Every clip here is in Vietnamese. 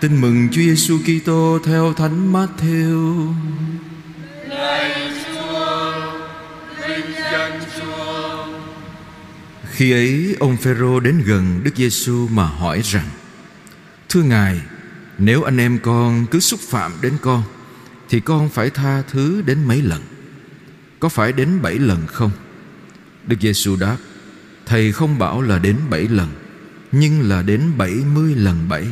Tin mừng Chúa Giêsu Kitô theo Thánh Matthew. Lạy Chúa, vinh danh Chúa. Khi ấy ông Phêrô đến gần Đức Giêsu mà hỏi rằng: Thưa Ngài, nếu anh em con cứ xúc phạm đến con thì con phải tha thứ đến mấy lần? Có phải đến bảy lần không? Đức Giêsu đáp: Thầy không bảo là đến bảy lần, nhưng là đến bảy mươi lần bảy.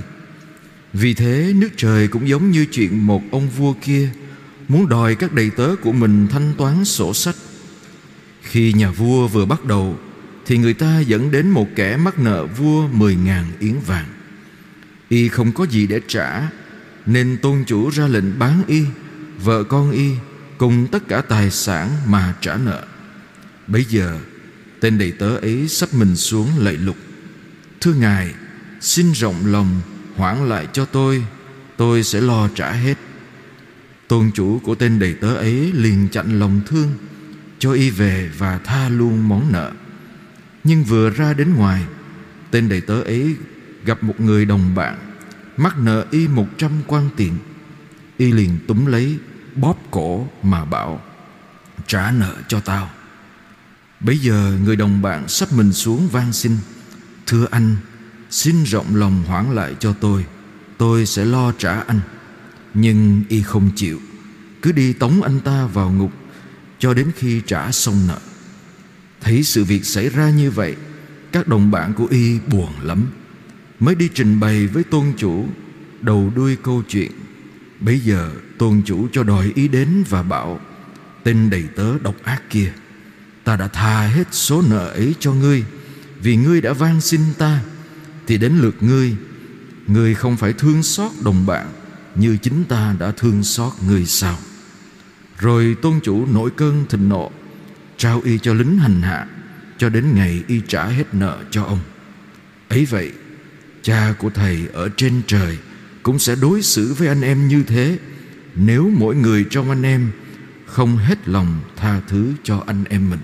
Vì thế nước trời cũng giống như chuyện một ông vua kia, Muốn đòi các đầy tớ của mình thanh toán sổ sách. Khi nhà vua vừa bắt đầu, Thì người ta dẫn đến một kẻ mắc nợ vua mười ngàn yến vàng. Y không có gì để trả, Nên tôn chủ ra lệnh bán y, Vợ con y, Cùng tất cả tài sản mà trả nợ. Bây giờ, Tên đầy tớ ấy sắp mình xuống lạy lục. Thưa ngài, Xin rộng lòng hoãn lại cho tôi Tôi sẽ lo trả hết. Tôn chủ của tên đầy tớ ấy liền chặn lòng thương, Cho y về và tha luôn món nợ. Nhưng vừa ra đến ngoài, Tên đầy tớ ấy gặp một người đồng bạn, Mắc nợ y một trăm quan tiền. Y liền túm lấy, Bóp cổ mà bảo, Trả nợ cho tao. Bấy giờ người đồng bạn sắp mình xuống van xin, Thưa anh Xin rộng lòng hoãn lại cho tôi Tôi sẽ lo trả anh. Nhưng y không chịu, Cứ đi tống anh ta vào ngục, Cho đến khi trả xong nợ. Thấy sự việc xảy ra như vậy, Các đồng bạn của y buồn lắm. Mới đi trình bày với tôn chủ, Đầu đuôi câu chuyện. Bây giờ tôn chủ cho đòi ý đến và bảo, Tên đầy tớ độc ác kia, Ta đã tha hết số nợ ấy cho ngươi, Vì ngươi đã van xin ta thì đến lượt ngươi. Ngươi không phải thương xót đồng bạn Như chính ta đã thương xót ngươi sao? Rồi tôn chủ nổi cơn thịnh nộ, Trao y cho lính hành hạ, Cho đến ngày y trả hết nợ cho ông. Ấy vậy, Cha của thầy ở trên trời Cũng sẽ đối xử với anh em như thế. Nếu mỗi người trong anh em Không hết lòng tha thứ cho anh em mình.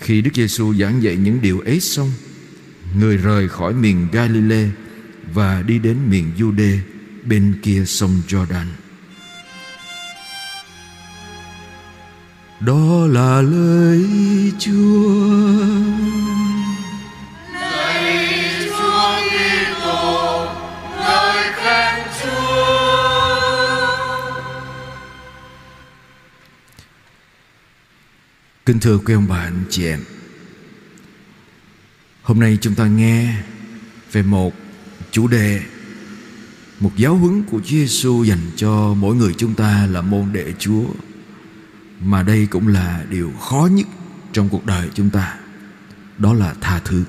Khi Đức Giêsu giảng dạy những điều ấy xong người rời khỏi miền Galilee và đi đến miền Jude bên kia sông Jordan. Đó là lời Chúa. Lời Chúa Kitô, lời khen Chúa. Kính thưa quý ông bà anh chị em Hôm nay chúng ta nghe về một chủ đề, một giáo huấn của Chúa Giêsu dành cho mỗi người chúng ta là môn đệ Chúa, mà đây cũng là điều khó nhất trong cuộc đời chúng ta, đó là tha thứ.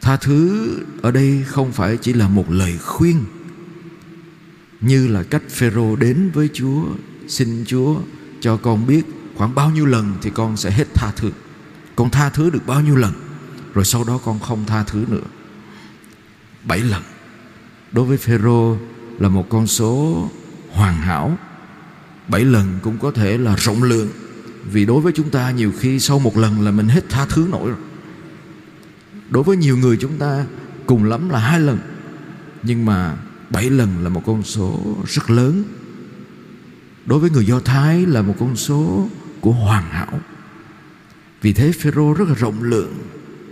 Tha thứ ở đây không phải chỉ là một lời khuyên, như là cách Phêrô đến với Chúa, xin Chúa cho con biết khoảng bao nhiêu lần thì con sẽ hết tha thứ. Con tha thứ được bao nhiêu lần? Rồi sau đó con không tha thứ nữa. Bảy lần. Đối với Phêrô là một con số hoàn hảo. Bảy lần cũng có thể là rộng lượng. Vì đối với chúng ta, nhiều khi sau một lần là mình hết tha thứ nổi rồi. Đối với nhiều người chúng ta, cùng lắm là hai lần. Nhưng mà bảy lần là một con số rất lớn. Đối với người do thái là một con số của hoàn hảo. Vì thế phêrô rất là rộng lượng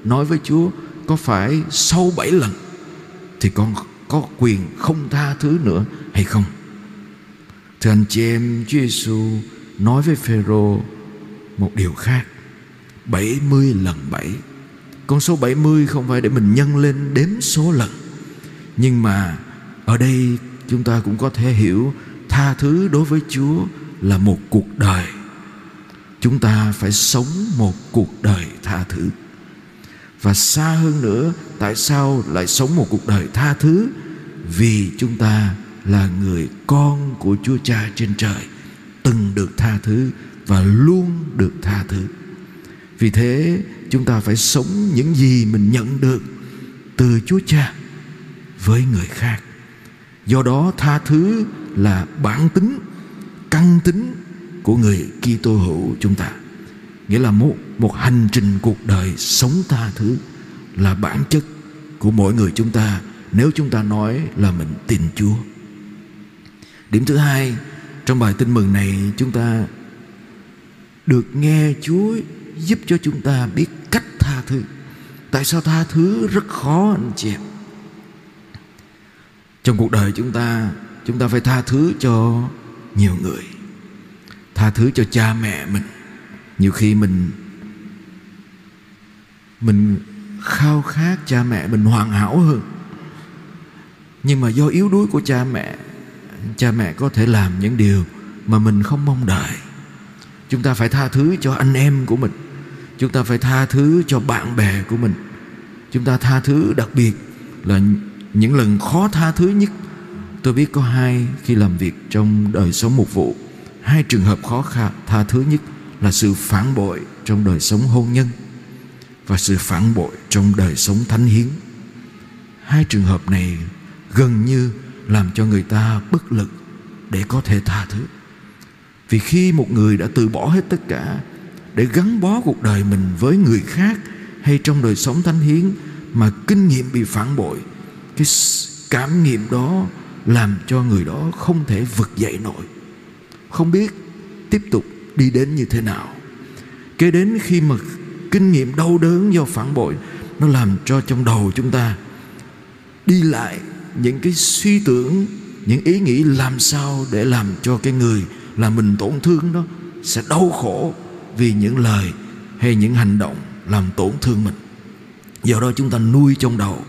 nói với Chúa có phải sau bảy lần thì con có quyền không tha thứ nữa hay không? Thưa anh chị em, Chúa Giêsu nói với Phêrô một điều khác. 70 lần 7. Con số 70 không phải để mình nhân lên đếm số lần. Nhưng mà ở đây chúng ta cũng có thể hiểu tha thứ đối với Chúa là một cuộc đời. Chúng ta phải sống một cuộc đời tha thứ và xa hơn nữa, tại sao lại sống một cuộc đời tha thứ? Vì chúng ta là người con của chúa cha trên trời, từng được tha thứ và luôn được tha thứ. Vì thế, chúng ta phải sống những gì mình nhận được từ chúa cha với người khác. Do đó, tha thứ là bản tính, căn tính của người Kitô hữu chúng ta nghĩa là một một hành trình cuộc đời sống tha thứ là bản chất của mỗi người chúng ta nếu chúng ta nói là mình tin Chúa. Điểm thứ hai, trong bài tin mừng này chúng ta được nghe Chúa giúp cho chúng ta biết cách tha thứ. Tại sao tha thứ rất khó anh chị em? Trong cuộc đời chúng ta Chúng ta phải tha thứ cho nhiều người Tha thứ cho cha mẹ mình nhiều khi mình Mình khao khát cha mẹ mình hoàn hảo hơn. Nhưng mà do yếu đuối của cha mẹ Cha mẹ có thể làm những điều Mà mình không mong đợi. Chúng ta phải tha thứ cho anh em của mình. Chúng ta phải tha thứ cho bạn bè của mình. Chúng ta tha thứ đặc biệt là những lần khó tha thứ nhất. Tôi biết có hai khi làm việc trong đời sống mục vụ, Hai trường hợp khó khăn tha thứ nhất là sự phản bội trong đời sống hôn nhân Và sự phản bội trong đời sống thánh hiến. Hai trường hợp này gần như làm cho người ta bất lực để có thể tha thứ. Vì khi một người đã từ bỏ hết tất cả Để gắn bó cuộc đời mình với người khác Hay trong đời sống thánh hiến Mà kinh nghiệm bị phản bội, Cái cảm nghiệm đó làm cho người đó không thể vực dậy nổi. Không biết tiếp tục đi đến như thế nào. Kế đến khi mà kinh nghiệm đau đớn do phản bội, nó làm cho trong đầu chúng ta đi lại những cái suy tưởng, những ý nghĩ làm sao để làm cho cái người là mình tổn thương đó sẽ đau khổ vì những lời hay những hành động làm tổn thương mình. Do đó chúng ta nuôi trong đầu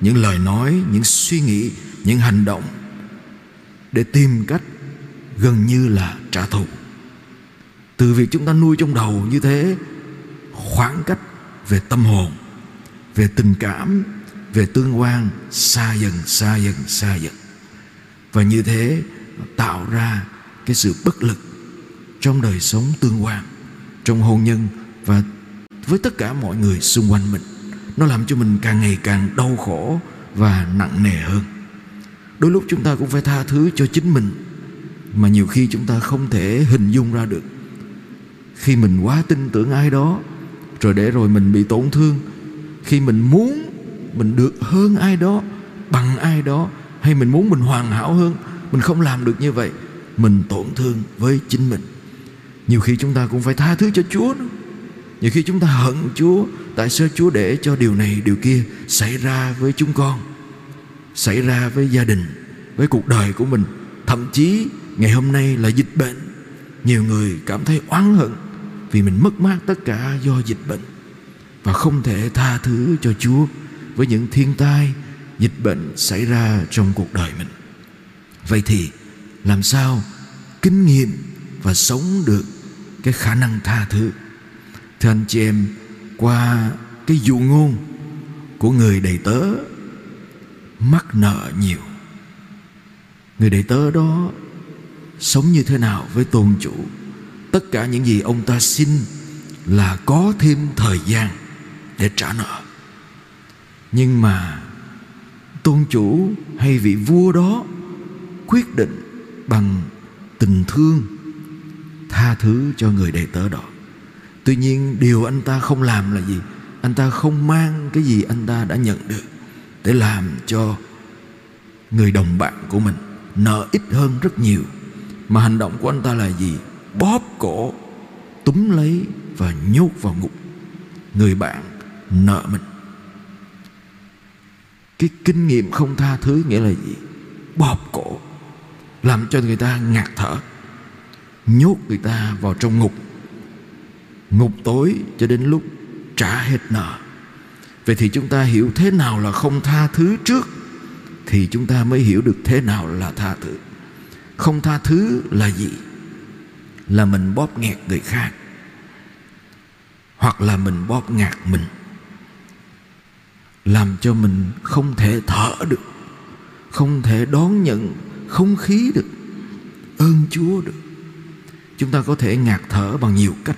những lời nói, những suy nghĩ, những hành động để tìm cách gần như là trả thù từ việc chúng ta nuôi trong đầu như thế, khoảng cách về tâm hồn, về tình cảm, về tương quan xa dần xa dần xa dần. Và như thế tạo ra cái sự bất lực trong đời sống tương quan, trong hôn nhân và với tất cả mọi người xung quanh mình. Nó làm cho mình càng ngày càng đau khổ và nặng nề hơn. Đôi lúc chúng ta cũng phải tha thứ cho chính mình mà nhiều khi chúng ta không thể hình dung ra được khi mình quá tin tưởng ai đó, rồi để rồi mình bị tổn thương. Khi mình muốn mình được hơn ai đó, bằng ai đó, hay mình muốn mình hoàn hảo hơn, mình không làm được như vậy, mình tổn thương với chính mình. Nhiều khi chúng ta cũng phải tha thứ cho chúa nữa. Nhiều khi chúng ta hận chúa, tại sao chúa để cho điều này, điều kia xảy ra với chúng con, xảy ra với gia đình, với cuộc đời của mình? Thậm chí ngày hôm nay là dịch bệnh, nhiều người cảm thấy oán hận vì mình mất mát tất cả do dịch bệnh và không thể tha thứ cho Chúa với những thiên tai, dịch bệnh xảy ra trong cuộc đời mình. Vậy thì làm sao kinh nghiệm và sống được cái khả năng tha thứ? Thưa anh chị em, qua cái dụ ngôn của người đầy tớ, mắc nợ nhiều. Người đầy tớ đó sống như thế nào với tôn chủ? Tất cả những gì ông ta xin là có thêm thời gian để trả nợ. Nhưng mà tôn chủ hay vị vua đó quyết định bằng tình thương tha thứ cho người đệ tớ đó. Tuy nhiên, điều anh ta không làm là gì? Anh ta không mang cái gì anh ta đã nhận được để làm cho người đồng bạn của mình nợ ít hơn rất nhiều. Mà hành động của anh ta là gì? Bóp cổ, túm lấy và nhốt vào ngục người bạn nợ mình. Cái kinh nghiệm không tha thứ nghĩa là gì? Bóp cổ, làm cho người ta ngạt thở, nhốt người ta vào trong ngục. Ngục tối cho đến lúc trả hết nợ. Vậy thì chúng ta hiểu thế nào là không tha thứ trước thì chúng ta mới hiểu được thế nào là tha thứ. Không tha thứ là gì? Là mình bóp nghẹt người khác, hoặc là mình bóp nghẹt mình, làm cho mình không thể thở được, không thể đón nhận, không khí được, ơn chúa được. Chúng ta có thể ngạt thở bằng nhiều cách.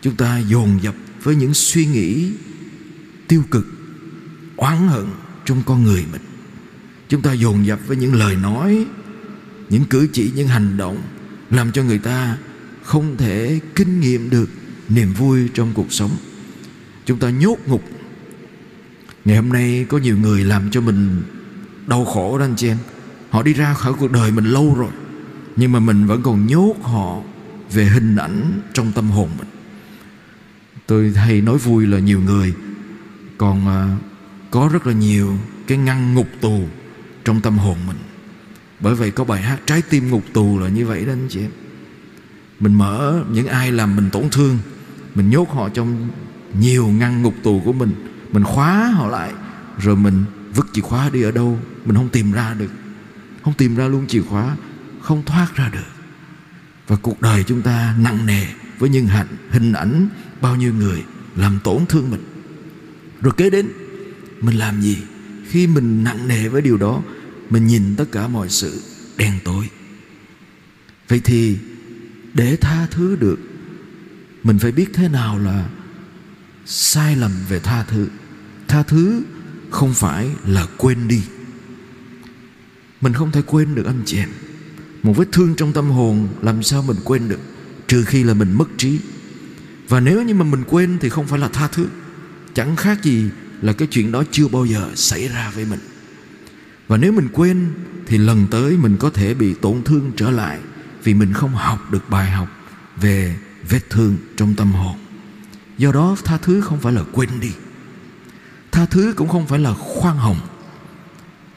Chúng ta dồn dập với những suy nghĩ tiêu cực, oán hận trong con người mình. Chúng ta dồn dập với những lời nói, những cử chỉ, những hành động làm cho người ta không thể kinh nghiệm được niềm vui trong cuộc sống. Chúng ta nhốt ngục. Ngày hôm nay có nhiều người làm cho mình đau khổ đó anh chị em. Họ đi ra khỏi cuộc đời mình lâu rồi, Nhưng mà mình vẫn còn nhốt họ về hình ảnh trong tâm hồn mình. Tôi hay nói vui là nhiều người còn à, có rất là nhiều cái ngăn ngục tù trong tâm hồn mình bởi vậy có bài hát trái tim ngục tù là như vậy đó anh chị em. Mình mở, những ai làm mình tổn thương, mình nhốt họ trong nhiều ngăn ngục tù của mình mình khóa họ lại, rồi mình vứt chìa khóa đi ở đâu, mình không tìm ra được. Không tìm ra luôn chìa khóa, không thoát ra được. Và cuộc đời chúng ta nặng nề với những hạnh hình ảnh bao nhiêu người làm tổn thương mình. Rồi kế đến, mình làm gì? Khi mình nặng nề với điều đó mình nhìn tất cả mọi sự đen tối. Vậy thì để tha thứ được, mình phải biết thế nào là sai lầm về tha thứ. Tha thứ không phải là quên đi. Mình không thể quên được anh chị em. Một vết thương trong tâm hồn làm sao mình quên được, trừ khi là mình mất trí. Và nếu như mà mình quên thì không phải là tha thứ. Chẳng khác gì là cái chuyện đó chưa bao giờ xảy ra với mình và nếu mình quên, thì lần tới mình có thể bị tổn thương trở lại vì mình không học được bài học về vết thương trong tâm hồn. Do đó, tha thứ không phải là quên đi. Tha thứ cũng không phải là khoan hồng.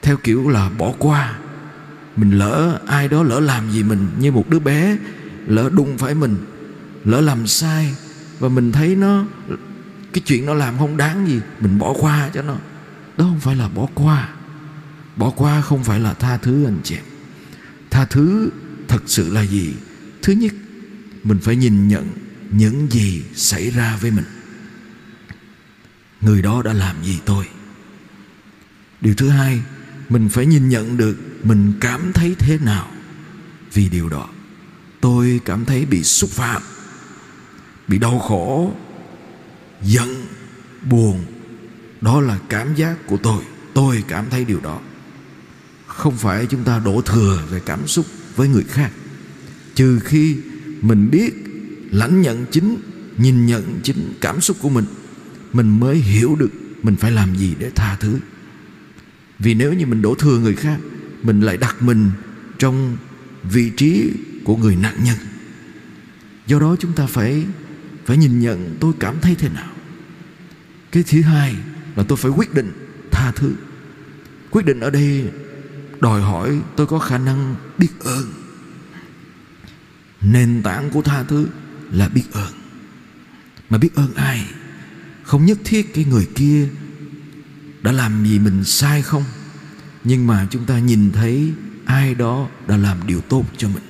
Theo kiểu là bỏ qua. Mình lỡ ai đó lỡ làm gì mình như một đứa bé, lỡ đụng phải mình, lỡ làm sai, và mình thấy nó, cái chuyện nó làm không đáng gì, mình bỏ qua cho nó. Đó không phải là bỏ qua bỏ qua không phải là tha thứ anh chị. Tha thứ thật sự là gì? Thứ nhất, mình phải nhìn nhận những gì xảy ra với mình. Người đó đã làm gì tôi? Điều thứ hai, mình phải nhìn nhận được mình cảm thấy thế nào. Vì điều đó, tôi cảm thấy bị xúc phạm, bị đau khổ, giận, buồn. Đó là cảm giác của tôi. Tôi cảm thấy điều đó không phải chúng ta đổ thừa về cảm xúc với người khác. Trừ khi mình biết, lãnh nhận chính, nhìn nhận chính cảm xúc của mình mình mới hiểu được mình phải làm gì để tha thứ. Vì nếu như mình đổ thừa người khác, mình lại đặt mình trong vị trí của người nạn nhân. Do đó chúng ta phải phải nhìn nhận tôi cảm thấy thế nào. Cái thứ hai là tôi phải quyết định tha thứ. Quyết định ở đây đòi hỏi tôi có khả năng biết ơn. Nền tảng của tha thứ là biết ơn. Mà biết ơn ai? Không nhất thiết cái người kia đã làm gì mình sai không? Nhưng mà chúng ta nhìn thấy ai đó đã làm điều tốt cho mình.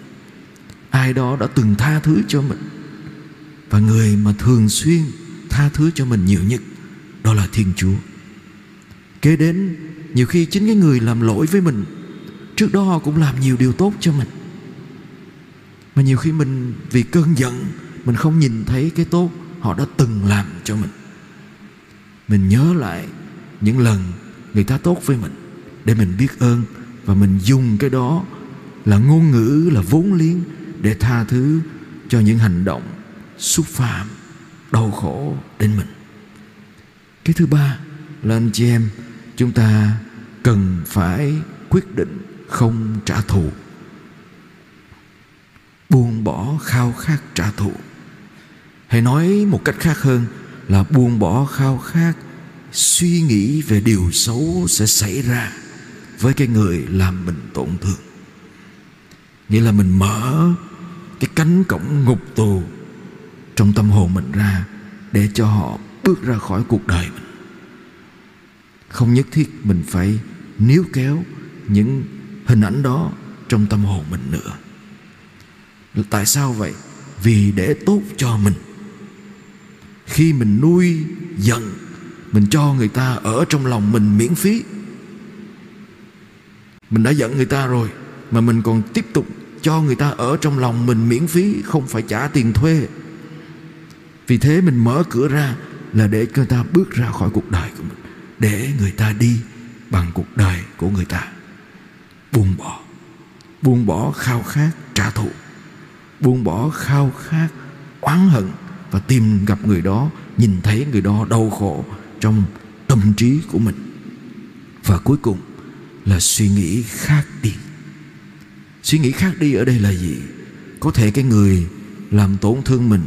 Ai đó đã từng tha thứ cho mình. Và người mà thường xuyên tha thứ cho mình nhiều nhất đó là thiên chúa. Kế đến, nhiều khi chính cái người làm lỗi với mình trước đó họ cũng làm nhiều điều tốt cho mình. Mà nhiều khi mình vì cơn giận, mình không nhìn thấy cái tốt họ đã từng làm cho mình. Mình nhớ lại những lần người ta tốt với mình để mình biết ơn và mình dùng cái đó là ngôn ngữ, là vốn liếng để tha thứ cho những hành động xúc phạm, đau khổ đến mình. Cái thứ ba là anh chị em, chúng ta cần phải quyết định không trả thù. Buông bỏ khao khát trả thù. Hay nói một cách khác hơn là buông bỏ khao khát, suy nghĩ về điều xấu sẽ xảy ra với cái người làm mình tổn thương. Nghĩa là mình mở cái cánh cổng ngục tù trong tâm hồn mình ra để cho họ bước ra khỏi cuộc đời mình. Không nhất thiết mình phải níu kéo những hình ảnh đó trong tâm hồn mình nữa. Tại sao vậy? Vì để tốt cho mình. Khi mình nuôi giận, mình cho người ta ở trong lòng mình miễn phí. Mình đã giận người ta rồi, mà mình còn tiếp tục cho người ta ở trong lòng mình miễn phí, không phải trả tiền thuê. Vì thế mình mở cửa ra là để người ta bước ra khỏi cuộc đời của mình, để người ta đi bằng cuộc đời của người ta buông bỏ. Buông bỏ khao khát trả thù. Buông bỏ khao khát oán hận và tìm gặp người đó, nhìn thấy người đó đau khổ trong tâm tâm trí của mình. Và cuối cùng là suy nghĩ khác đi. Suy nghĩ khác đi ở đây là gì? Có thể cái người làm tổn thương mình,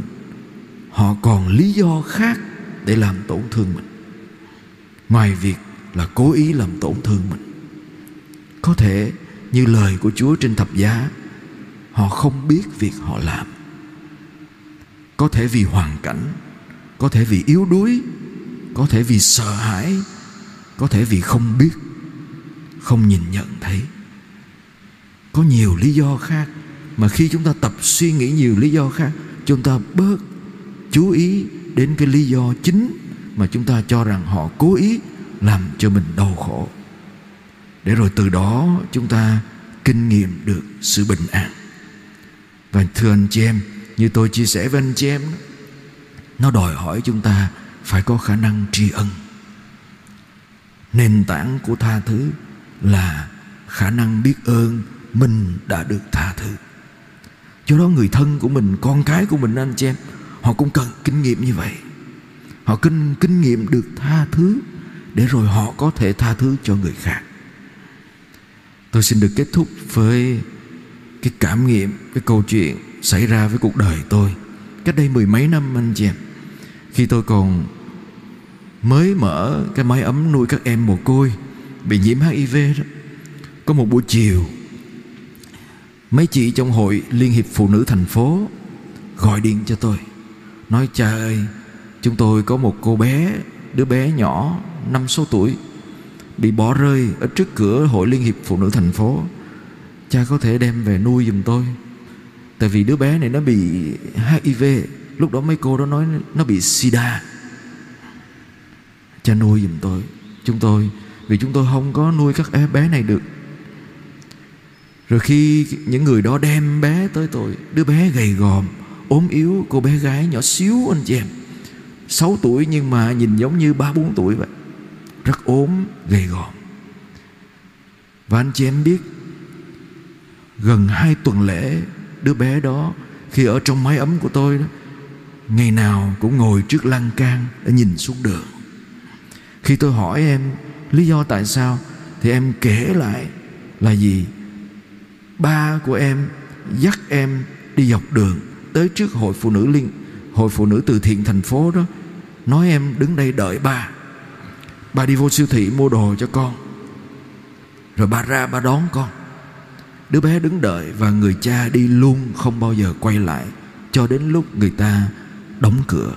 họ còn lý do khác để làm tổn thương mình. Ngoài việc là cố ý làm tổn thương mình. Có thể như lời của chúa trên thập giá. Họ không biết việc họ làm. Có thể vì hoàn cảnh, có thể vì yếu đuối, có thể vì sợ hãi, có thể vì không biết, không nhìn nhận thấy. Có nhiều lý do khác, mà khi chúng ta tập suy nghĩ nhiều lý do khác, chúng ta bớt chú ý đến cái lý do chính mà chúng ta cho rằng họ cố ý làm cho mình đau khổ để rồi từ đó chúng ta kinh nghiệm được sự bình an. Và thưa anh chị em, như tôi chia sẻ với anh chị em, nó đòi hỏi chúng ta phải có khả năng tri ân. Nền tảng của tha thứ là khả năng biết ơn mình đã được tha thứ. Do đó người thân của mình, con cái của mình, anh chị em, họ cũng cần kinh nghiệm như vậy. Họ kinh kinh nghiệm được tha thứ để rồi họ có thể tha thứ cho người khác tôi xin được kết thúc với cái cảm nghiệm, cái câu chuyện xảy ra với cuộc đời tôi. Cách đây mười mấy năm, anh chị em. Khi tôi còn mới mở cái máy ấm nuôi các em mồ côi, bị nhiễm HIV đó, có một buổi chiều, mấy chị trong hội liên hiệp phụ nữ thành phố gọi điện cho tôi, nói, cha ơi, chúng tôi có một cô bé, đứa bé nhỏ, năm số tuổi bị bỏ rơi ở trước cửa hội liên hiệp phụ nữ thành phố. Cha có thể đem về nuôi giùm tôi. Tại vì đứa bé này nó bị HIV lúc đó mấy cô đó nói nó bị sida. Cha nuôi giùm tôi. Chúng tôi, vì chúng tôi không có nuôi các bé này được. Rồi khi những người đó đem bé tới tôi, đứa bé gầy gòm, ốm yếu, cô bé gái nhỏ xíu anh chị em. 6 tuổi nhưng mà nhìn giống như ba bốn tuổi vậy rất ốm, gầy gò. Và anh chị em biết, gần hai tuần lễ, đứa bé đó khi ở trong mái ấm của tôi đó, ngày nào cũng ngồi trước lan can để nhìn xuống đường. Khi tôi hỏi em lý do tại sao, thì em kể lại là gì ba của em dắt em đi dọc đường tới trước hội phụ nữ liên, hội phụ nữ từ thiện thành phố đó, nói em đứng đây đợi ba ba đi vô siêu thị mua đồ cho con. Rồi ba ra ba đón con. Đứa bé đứng đợi và người cha đi luôn không bao giờ quay lại cho đến lúc người ta đóng cửa.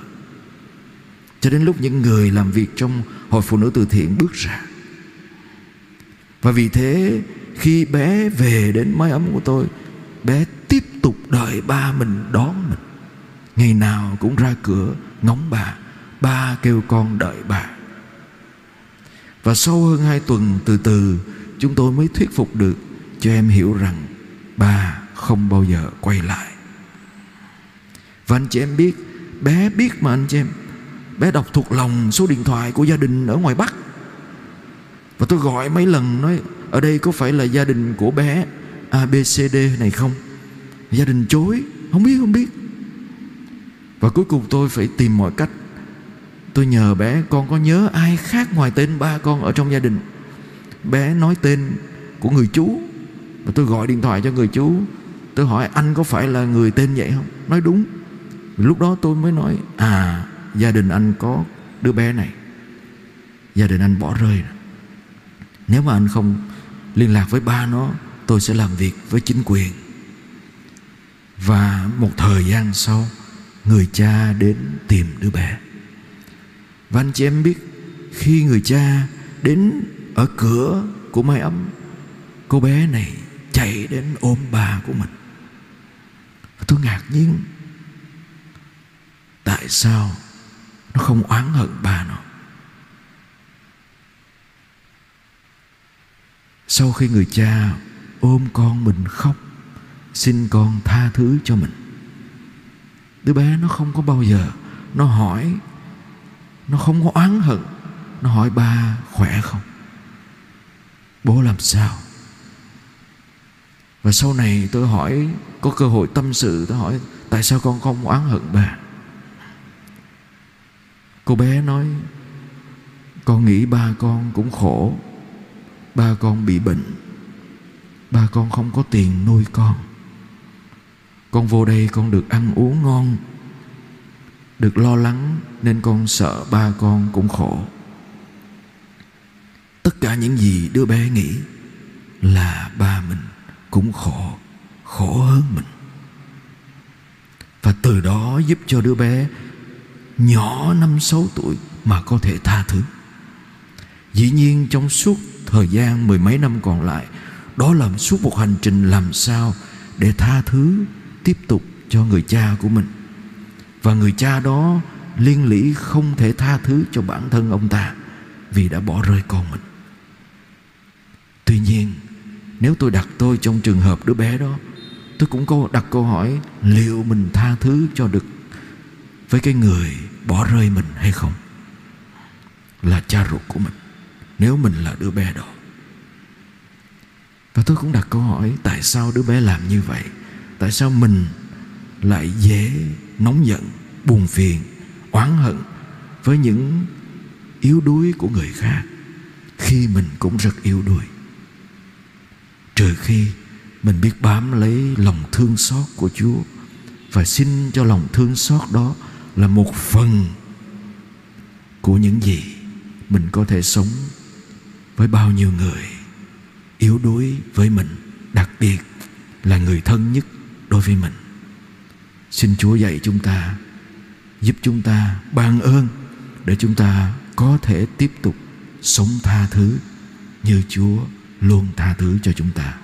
Cho đến lúc những người làm việc trong hội phụ nữ từ thiện bước ra. Và vì thế, khi bé về đến mái ấm của tôi, bé tiếp tục đợi ba mình đón mình. Ngày nào cũng ra cửa ngóng bà. Ba kêu con đợi bà và sau hơn hai tuần từ từ, chúng tôi mới thuyết phục được cho em hiểu rằng ba không bao giờ quay lại. Và anh chị em biết, bé biết mà anh chị em. Bé đọc thuộc lòng số điện thoại của gia đình ở ngoài bắc. Và tôi gọi mấy lần, nói, ở đây có phải là gia đình của bé ABCD này không? Gia đình chối, không biết không biết. Và cuối cùng tôi phải tìm mọi cách tôi nhờ bé, con có nhớ ai khác ngoài tên ba con ở trong gia đình? Bé nói tên của người chú. Và tôi gọi điện thoại cho người chú. Tôi hỏi anh có phải là người tên vậy không? Nói đúng. Lúc đó tôi mới nói à gia đình anh có đứa bé này. Gia đình anh bỏ rơi nếu mà anh không liên lạc với ba nó, tôi sẽ làm việc với chính quyền. Và một thời gian sau, người cha đến tìm đứa bé và anh chị em biết, khi người cha đến ở cửa của mái ấm, cô bé này chạy đến ôm bà của mình. Tôi ngạc nhiên, tại sao nó không oán hận bà nó sau khi người cha ôm con mình khóc, xin con tha thứ cho mình, đứa bé nó không có bao giờ nó hỏi nó không có oán hận. Nó hỏi, ba khỏe không? Bố làm sao? Và sau này tôi hỏi, có cơ hội tâm sự, tôi hỏi, tại sao con không oán hận bà cô bé nói, Con nghĩ ba con cũng khổ. Ba con bị bệnh. Ba con không có tiền nuôi con. Con vô đây con được ăn uống ngon. Được lo lắng Nên con sợ ba con cũng khổ. Tất cả những gì đứa bé nghĩ Là ba mình cũng khổ Khổ hơn mình. Và từ đó giúp cho đứa bé Nhỏ năm sáu tuổi Mà có thể tha thứ. Dĩ nhiên trong suốt thời gian mười mấy năm còn lại, Đó là suốt một hành trình làm sao Để tha thứ tiếp tục cho người cha của mình. Và người cha đó liên lỉ không thể tha thứ cho bản thân ông ta Vì đã bỏ rơi con mình. Tuy nhiên, Nếu tôi đặt tôi trong trường hợp đứa bé đó, Tôi cũng có đặt câu hỏi Liệu mình tha thứ cho được Với cái người bỏ rơi mình hay không? Là cha ruột của mình, Nếu mình là đứa bé đó. Và tôi cũng đặt câu hỏi, Tại sao đứa bé làm như vậy? Tại sao mình lại dễ nóng giận, Buồn phiền, Oán hận Với những yếu đuối của người khác. Khi mình cũng rất yếu đuối. Trừ khi mình biết bám lấy lòng thương xót của Chúa Và xin cho lòng thương xót đó Là một phần Của những gì Mình có thể sống Với bao nhiêu người Yếu đuối với mình, Đặc biệt là người thân nhất đối với mình. Xin Chúa dạy chúng ta, Giúp chúng ta ban ơn Để chúng ta có thể tiếp tục sống tha thứ Như Chúa luôn tha thứ cho chúng ta.